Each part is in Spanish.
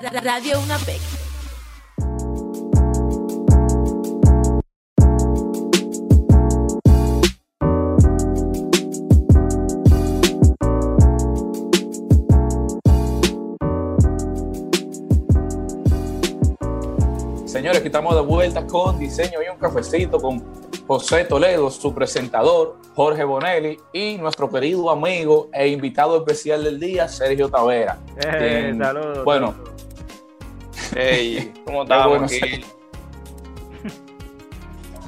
Radio UNAPEC. Señores, aquí estamos de vuelta con Diseño y un Cafecito con José Toledo, su presentador, Jorge Bonelli y nuestro querido amigo e invitado especial del día, Sergio Tavera. Eh, saludos. Bueno, Hey, ¿cómo estamos? bueno, aquí?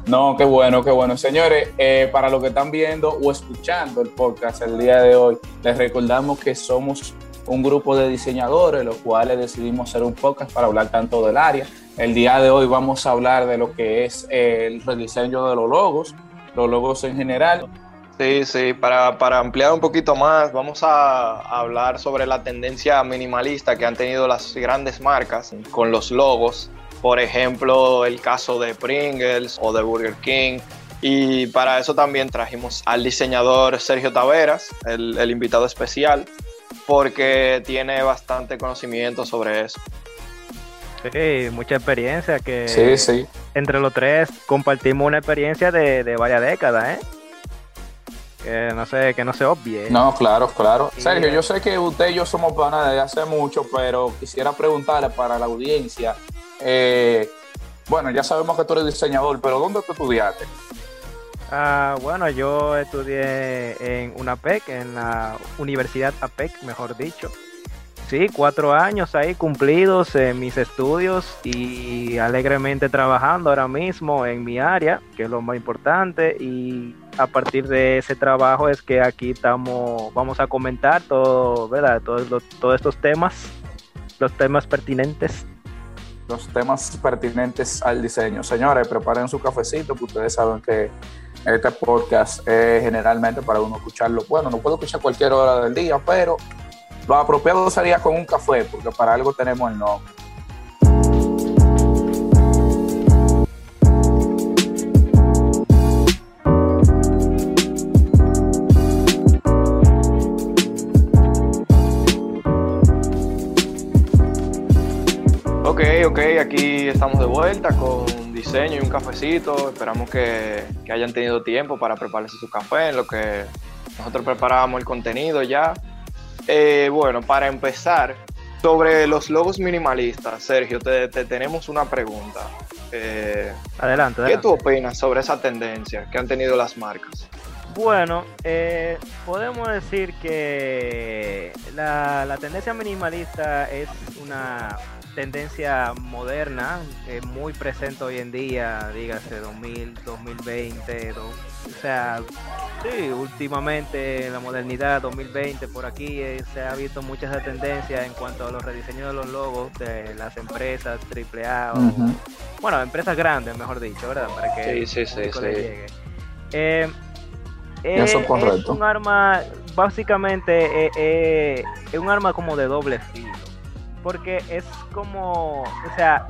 no, qué bueno, qué bueno. Señores, eh, para los que están viendo o escuchando el podcast el día de hoy, les recordamos que somos un grupo de diseñadores, los cuales decidimos hacer un podcast para hablar tanto del área. El día de hoy vamos a hablar de lo que es el rediseño de los logos, los logos en general. Sí, sí, para, para ampliar un poquito más, vamos a hablar sobre la tendencia minimalista que han tenido las grandes marcas con los logos. Por ejemplo, el caso de Pringles o de Burger King. Y para eso también trajimos al diseñador Sergio Taveras, el, el invitado especial, porque tiene bastante conocimiento sobre eso. Sí, mucha experiencia que Sí, sí. entre los tres compartimos una experiencia de, de varias décadas, ¿eh? Que no sé, que no se obvie. No, claro, claro. Sí. Sergio, yo sé que usted y yo somos panas desde hace mucho, pero quisiera preguntarle para la audiencia. eh, bueno, ya sabemos que tú eres diseñador, pero ¿dónde tú estudiaste? Ah, bueno, yo estudié en UNAPEC, en la Universidad APEC, mejor dicho. Sí, cuatro años ahí cumplidos en mis estudios y alegremente trabajando ahora mismo en mi área, que es lo más importante. Y a partir de ese trabajo es que aquí estamos, vamos a comentar todo, ¿verdad? Todos, los- todos estos temas, los temas pertinentes. Los temas pertinentes al diseño. Señores, preparen su cafecito, que ustedes saben que este podcast es generalmente para uno escucharlo. Bueno, no puedo escuchar cualquier hora del día, pero lo apropiado sería con un café, porque para algo tenemos el nombre. Ok, aquí estamos de vuelta con diseño y un cafecito. Esperamos que, que hayan tenido tiempo para prepararse su café en lo que nosotros preparábamos el contenido ya. Eh, bueno, para empezar, sobre los logos minimalistas, Sergio, te, te tenemos una pregunta. Eh, Adelante, ¿Qué tú opinas sobre esa tendencia que han tenido las marcas? Bueno, eh, podemos decir que la, la tendencia minimalista es una tendencia moderna, eh, muy presente hoy en día, dígase 2000, 2020, do- o sea, sí, últimamente en la modernidad 2020 por aquí eh, se ha visto mucha esa tendencia en cuanto a los rediseños de los logos de las empresas AAA o, bueno, empresas grandes, mejor dicho, ¿verdad? Para que Sí, sí, el sí, le llegue. Eh, Eso es eh, correcto. Es un arma, básicamente, eh, eh, es un arma como de doble filo. Porque es como, o sea,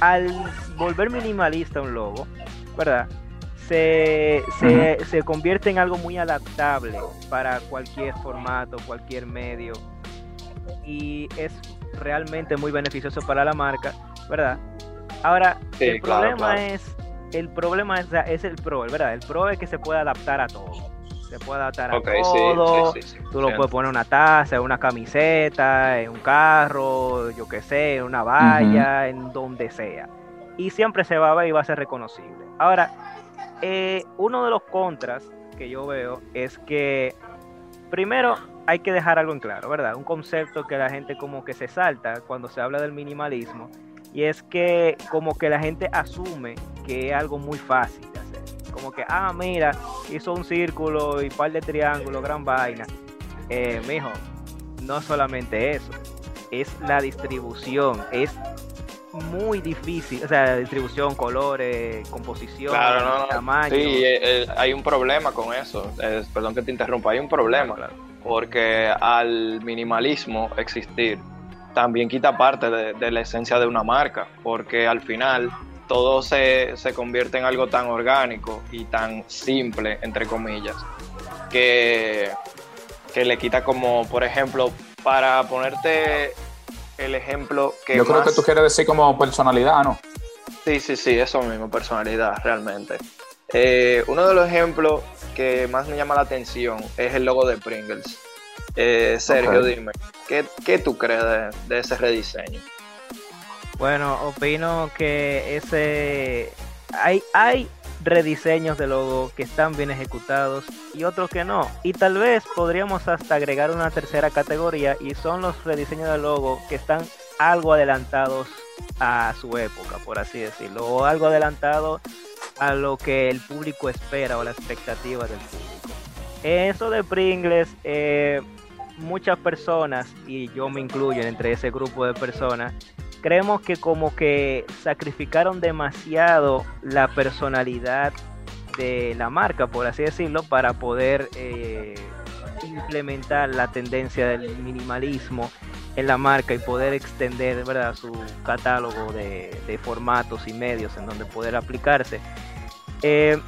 al volver minimalista un logo, ¿verdad? Se, se, se convierte en algo muy adaptable para cualquier formato, cualquier medio. Y es realmente muy beneficioso para la marca, ¿verdad? Ahora, Sí, el claro, problema claro. es, el problema es, es el pro, ¿verdad? El pro es que se puede adaptar a todo. Se puede adaptar a todo. sí, sí, sí. Tú lo puedes poner en una taza, en una camiseta, en un carro, yo qué sé, en una valla, en donde sea. Y siempre se va a ver y va a ser reconocible. Ahora, eh, uno de los contras que yo veo es que, primero, hay que dejar algo en claro, ¿verdad? Un concepto que la gente como que se salta cuando se habla del minimalismo. Y es que como que la gente asume que es algo muy fácil de hacer. Como que, ah, mira, hizo un círculo y par de triángulos, gran vaina. Eh, mijo, no solamente eso, es la distribución, es muy difícil, o sea, distribución, colores, composición, Claro, no, no. tamaño. Sí, eh, eh, hay un problema con eso. Eh, perdón que te interrumpa, hay un problema. Porque al minimalismo existir también quita parte de, de la esencia de una marca. Porque al final todo se, se convierte en algo tan orgánico y tan simple, entre comillas, que, que le quita como, por ejemplo, para ponerte el ejemplo que Yo creo que tú quieres decir como personalidad, ¿no? Sí, sí, sí, eso mismo, personalidad, realmente. Eh, uno de los ejemplos que más me llama la atención es el logo de Pringles. Eh, Sergio, dime, ¿qué, tú crees de, ese rediseño? Bueno, opino que ese hay, hay rediseños de logo que están bien ejecutados y otros que no. Y tal vez podríamos hasta agregar una tercera categoría y son los rediseños de logo que están algo adelantados a su época, por así decirlo, o algo adelantado a lo que el público espera o la expectativa del público. Eso de Pringles, eh, muchas personas, y yo me incluyo entre ese grupo de personas, creemos que como que sacrificaron demasiado la personalidad de la marca, por así decirlo, para poder eh, implementar la tendencia del minimalismo en la marca y poder extender ¿verdad? su catálogo de, formatos y medios en donde poder aplicarse. Eh,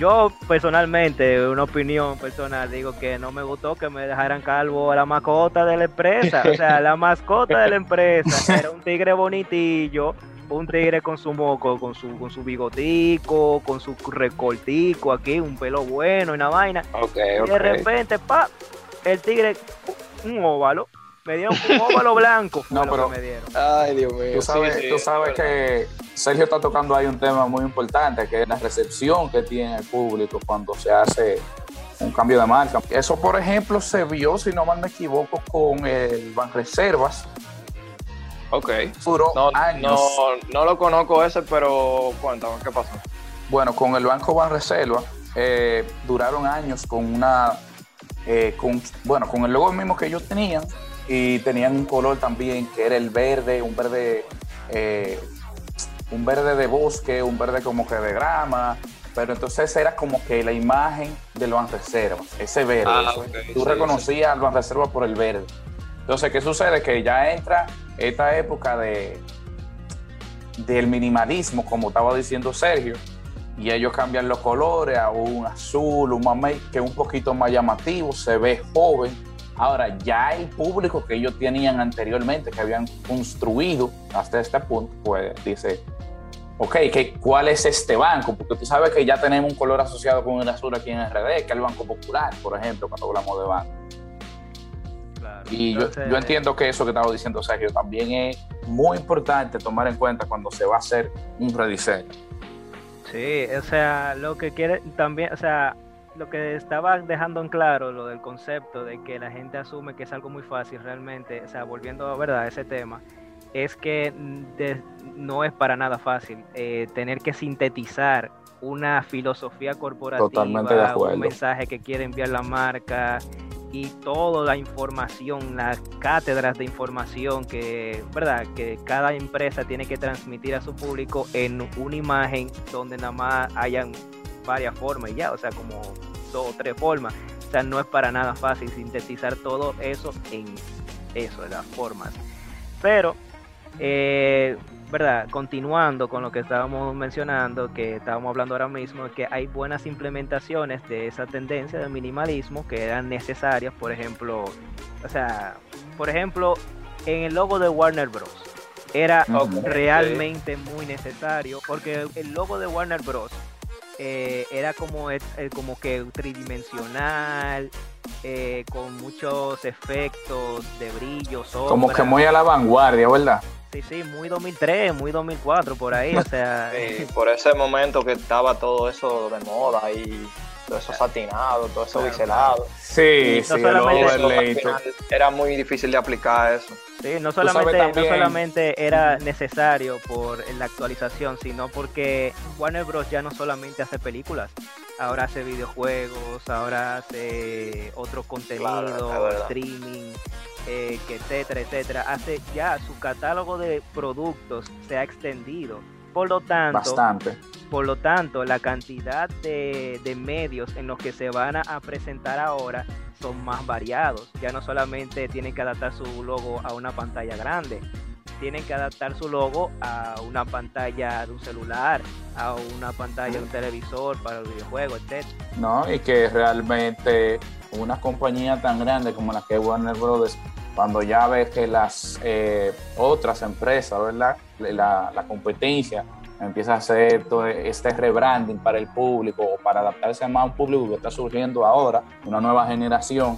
yo personalmente, una opinión personal, digo que no me gustó que me dejaran calvo a la mascota de la empresa. O sea, la mascota de la empresa era un tigre bonitillo, un tigre con su moco, con su, con su bigotico, con su recortico aquí, un pelo bueno y una vaina. y de repente, pa, el tigre, un óvalo, me dieron un óvalo blanco. No, pero. me dieron. Ay, Dios mío. Tú sabes, tú sabes que Sergio está tocando ahí un tema muy importante, que es la recepción que tiene el público cuando se hace un cambio de marca. Eso, por ejemplo, se vio, si no mal me equivoco, con el Banreservas. Ok. Duró no, años. No, lo conozco ese, pero cuéntame, ¿qué pasó? Bueno, con el Banco Banreserva eh, duraron años con una. Eh, con, bueno, con el logo mismo que ellos tenían, y tenían un color también que era el verde, un verde, eh, un verde de bosque, un verde como que de grama, pero entonces era como que la imagen del Reserva, ese verde. Ah, tú reconocías al Reserva por el verde. Entonces, ¿qué sucede? Que ya entra esta época de del minimalismo, como estaba diciendo Sergio, y ellos cambian los colores a un azul, un mamey, que es un poquito más llamativo, se ve joven Ahora, ya el público que ellos tenían anteriormente, que habían construido hasta este punto, pues dice, ok, ¿qué, ¿cuál es este banco? Porque tú sabes que ya tenemos un color asociado con el azul aquí en RD, que es el Banco Popular, por ejemplo, cuando hablamos de banco. y yo, yo, entiendo que eso que estaba diciendo Sergio también es muy importante tomar en cuenta cuando se va a hacer un rediseño. Sí, o sea, lo que quiere también, o sea, lo que estaba dejando en claro, lo del concepto de que la gente asume que es algo muy fácil realmente, o sea, volviendo a verdad ese tema, es que no es para nada fácil eh, tener que sintetizar una filosofía corporativa, un mensaje que quiere enviar la marca y toda la información, las cátedras de información que, ¿verdad? que cada empresa tiene que transmitir a su público en una imagen donde nada más hayan varias formas y ya, o sea, como dos o tres formas. O sea, no es para nada fácil sintetizar todo eso en eso, las formas. Pero, eh, ¿verdad? Continuando con lo que estábamos mencionando, que estábamos hablando ahora mismo, que hay buenas implementaciones de esa tendencia del minimalismo que eran necesarias, por ejemplo, o sea, por ejemplo, en el logo de Warner Bros. Era realmente muy necesario porque el logo de Warner Bros eh, era como, eh, como que tridimensional, eh, con muchos efectos de brillo. Como que muy a la vanguardia, ¿verdad? Sí, sí, muy 2003, muy 2004, por ahí, o sea... por ese momento que estaba todo eso de moda y todo eso satinado, todo eso biselado. Sí, sí, Era muy difícil de aplicar eso. Sí, no solamente, no solamente era necesario por la actualización, sino porque Warner Bros. ya no solamente hace películas, ahora hace videojuegos, ahora hace otro contenido, streaming, eh, etcétera, etcétera. Hace ya su catálogo de productos se ha extendido. Por lo tanto, Bastante. Por lo tanto, la cantidad de, de medios en los que se van a presentar ahora son más variados. Ya no solamente tienen que adaptar su logo a una pantalla grande, tienen que adaptar su logo a una pantalla de un celular, a una pantalla de un televisor para el videojuego, etc. No, y que realmente una compañía tan grande como la que es Warner Brothers cuando ya ves que las eh, otras empresas, ¿verdad? La, la, competencia empieza a hacer todo este rebranding para el público o para adaptarse más a un público que está surgiendo ahora, una nueva generación,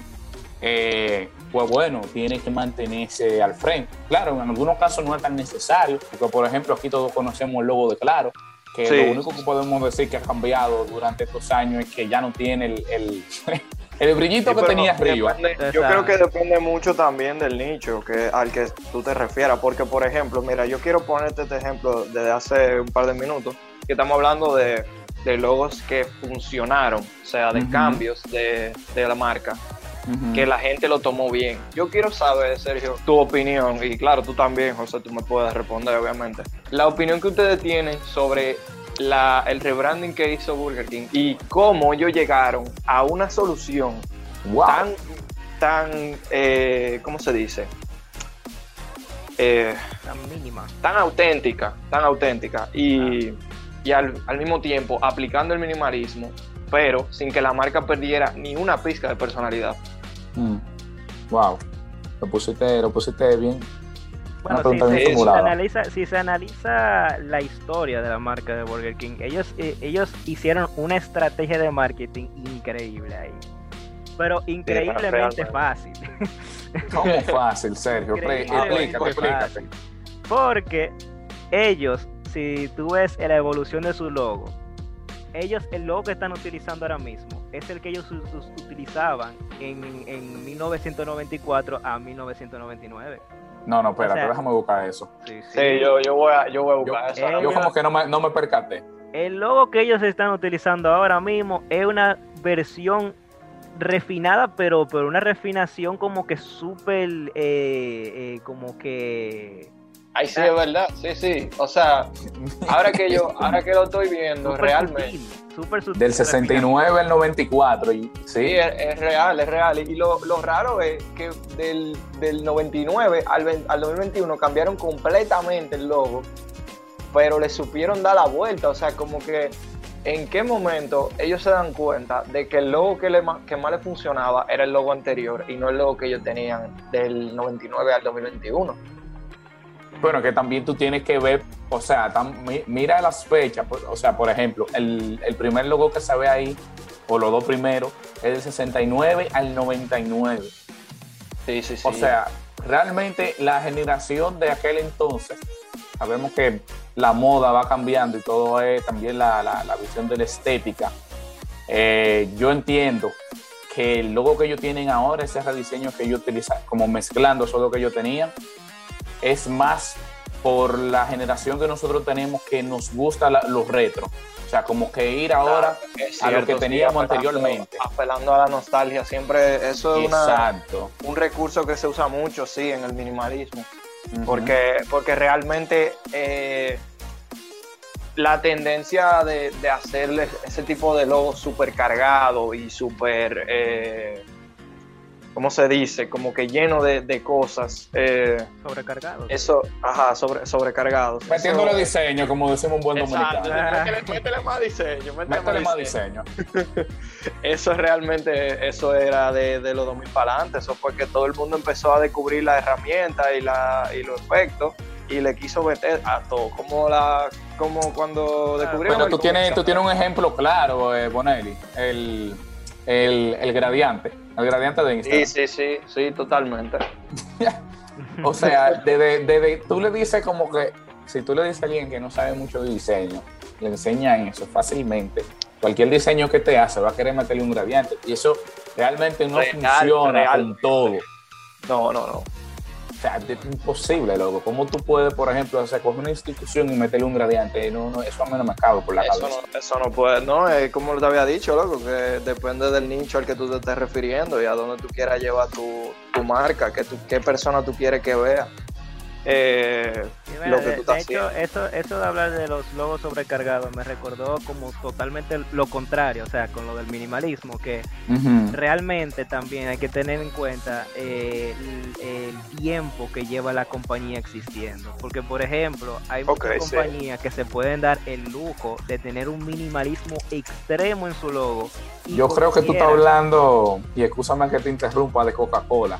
eh, pues bueno, tiene que mantenerse al frente. Claro, en algunos casos no es tan necesario, porque por ejemplo aquí todos conocemos el logo de Claro, que lo único que podemos decir que ha cambiado durante estos años es que ya no tiene el, el, el brillito que tenía arriba. yo creo que depende mucho también del nicho que, al que tú te refieras, porque por ejemplo, mira, yo quiero ponerte este ejemplo desde hace un par de minutos, que estamos hablando de, de logos que funcionaron, o sea, de cambios de, de la marca que la gente lo tomó bien. Yo quiero saber, Sergio, tu opinión, y claro, tú también, José, tú me puedes responder, obviamente. La opinión que ustedes tienen sobre la, el rebranding que hizo Burger King y cómo ellos llegaron a una solución tan, tan eh, ¿cómo se dice? Eh, tan mínima. Tan auténtica, tan auténtica. Y, ah. y al, al mismo tiempo aplicando el minimalismo pero sin que la marca perdiera ni una pizca de personalidad. Mm. Wow, lo pusiste, lo pusiste bien. Bueno, si se, analiza, si se analiza la historia de la marca de Burger King, ellos, eh, ellos hicieron una estrategia de marketing increíble ahí. Pero increíblemente fácil. ¿Cómo fácil, Sergio? Explícate, explícate. Porque ellos, si tú ves la evolución de su logo, ellos, el logo que están utilizando ahora mismo es el que ellos utilizaban en, en 1994 a 1999. No, no, espérate, déjame buscar eso. Sí, sí. yo, yo, voy a, yo voy a buscar eso. Yo como que no me, no me percaté. El logo que ellos están utilizando ahora mismo es una versión refinada, pero, pero una refinación como que súper, eh, eh, como que Ay, sí, es verdad, sí, sí. O sea, ahora que yo, ahora que lo estoy viendo, realmente. Del 69 al 94. Y, sí, es, real, es real. Y lo, raro es que del, del 99 al, al 2021 cambiaron completamente el logo, pero le supieron dar la vuelta. O sea, como que en qué momento ellos se dan cuenta de que el logo que, le, que más le funcionaba era el logo anterior y no el logo que ellos tenían del 99 al 2021. Bueno, que también tú tienes que ver, o sea, mira las fechas, o sea, por ejemplo, el, primer logo que se ve ahí, o los dos primeros, es del 69 al 99. Sí, sí, sí. O sea, realmente la generación de aquel entonces, sabemos que la moda va cambiando y todo es también la, la, visión de la estética. Eh, yo entiendo que el logo que ellos tienen ahora, ese rediseño que ellos utilizan, como mezclando eso lo que ellos tenían, es más por la generación que nosotros tenemos que nos gusta los retro. O sea, como que ir ahora a lo que teníamos anteriormente. Apelando a la nostalgia, siempre eso es un recurso que se usa mucho, sí, en el minimalismo. porque, porque realmente eh, la tendencia de, de hacerle ese tipo de logo súper cargado y súper... Eh, ¿cómo se dice? Como que lleno de, de cosas. Eh, sobrecargados. Eso, ajá, sobre, sobrecargados. Metiéndole diseño, como decimos un buen dominicano. Métele, más diseño. Métele, más diseño. eso realmente, eso era de, de los 2000 para adelante. Eso fue que todo el mundo empezó a descubrir la herramienta y, la, y los efectos y le quiso meter a todo. Como la como cuando descubrieron. Bueno, tú tienes, tú tienes un ejemplo claro, eh, Bonelli. El, el, el gradiente el gradiente de Instagram. Sí, sí, sí, sí, totalmente. o sea, desde, tú le dices como que, si tú le dices a alguien que no sabe mucho de diseño, le enseñan eso fácilmente. Cualquier diseño que te hace va a querer meterle un gradiente. Y eso realmente no funciona con todo. No, no, no sea, es imposible, loco. ¿Cómo tú puedes, por ejemplo, hacer coger una institución y meterle un gradiente? No, no, eso a mí no me cabe por la eso cabeza. No, eso no puede, no, es como te había dicho, loco, que depende del nicho al que tú te estés refiriendo y a dónde tú quieras llevar tu, tu marca, que qué persona tú quieres que vea eh, lo que tú de, hecho, eso, eso de hablar de los logos sobrecargados me recordó como totalmente lo contrario, o sea, con lo del minimalismo, que realmente también hay que tener en cuenta eh, el, tiempo que lleva la compañía existiendo. Porque, por ejemplo, hay muchas compañías que se pueden dar el lujo de tener un minimalismo extremo en su logo. Yo creo que tú estás hablando, y escúchame que te interrumpa, de Coca-Cola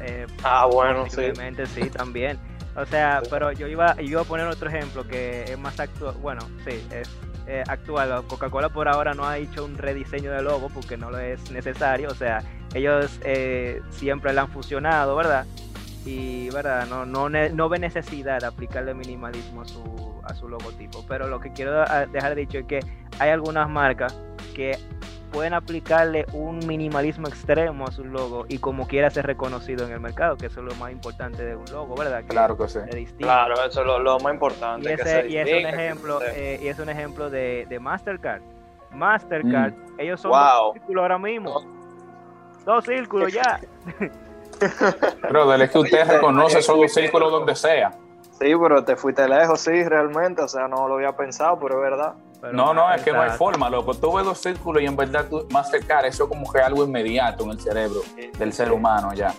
Eh, ah, bueno, sí. sí, también. O sea, pero yo iba, iba a poner otro ejemplo que es más actual. Bueno, sí, es eh, actual. Coca-Cola por ahora no ha hecho un rediseño de logo porque no lo es necesario. O sea, ellos eh, siempre la han fusionado, ¿verdad? Y, ¿verdad? No, no, no ve necesidad de aplicarle minimalismo a su, a su logotipo. Pero lo que quiero dejar dicho es que hay algunas marcas que pueden aplicarle un minimalismo extremo a su logo y como quiera ser reconocido en el mercado, que eso es lo más importante de un logo, ¿verdad? claro que sí. Claro, eso es lo, más importante. Y, ese, y es un ejemplo, eh, y es un ejemplo de, de Mastercard. Mastercard, mm. ellos son dos círculos ahora mismo. Dos círculos ya. Pero es que usted reconoce esos dos círculos donde sea. Sí, pero te fuiste lejos, sí, realmente. O sea, no lo había pensado, pero es verdad no, no, es que no hay forma, loco. Tú ves los círculos y en verdad tú, Mastercard, eso como que es algo inmediato en el cerebro del ser humano ya.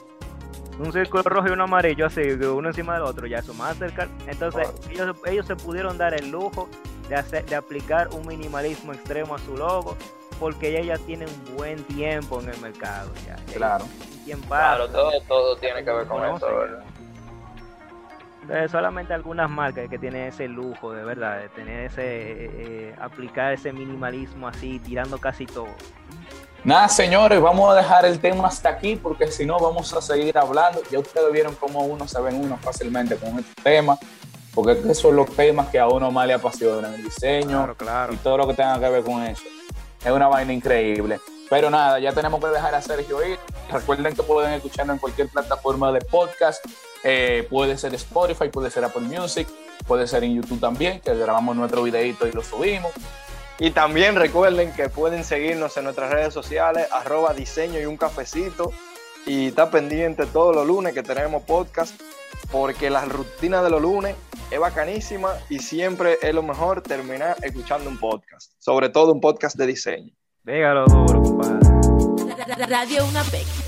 Un círculo rojo y uno amarillo, así, uno encima del otro, ya eso Mastercard. Entonces, ellos, ellos se pudieron dar el lujo de, hacer, de aplicar un minimalismo extremo a su logo, porque ella ya tiene un buen tiempo en el mercado. Ya. Claro. Claro, todo, todo tiene que ver con eso, ¿verdad? Solamente algunas marcas que tienen ese lujo de verdad, de tener ese, eh, eh, aplicar ese minimalismo así, tirando casi todo. Nada, señores, vamos a dejar el tema hasta aquí porque si no vamos a seguir hablando. Ya ustedes vieron cómo uno se ven uno fácilmente con este tema, porque esos son los temas que a uno más le apasionan, el diseño y todo lo que tenga que ver con eso. Es una vaina increíble. Pero nada, ya tenemos que dejar a Sergio ir. Recuerden que pueden escucharlo en cualquier plataforma de podcast. Eh, puede ser Spotify, puede ser Apple Music, puede ser en YouTube también, que grabamos nuestro videito y lo subimos. Y también recuerden que pueden seguirnos en nuestras redes sociales, arroba diseño y un cafecito. Y está pendiente todos los lunes que tenemos podcast, porque la rutina de los lunes es bacanísima y siempre es lo mejor terminar escuchando un podcast, sobre todo un podcast de diseño. Dígalo duro, compadre. Radio Una Pequeña.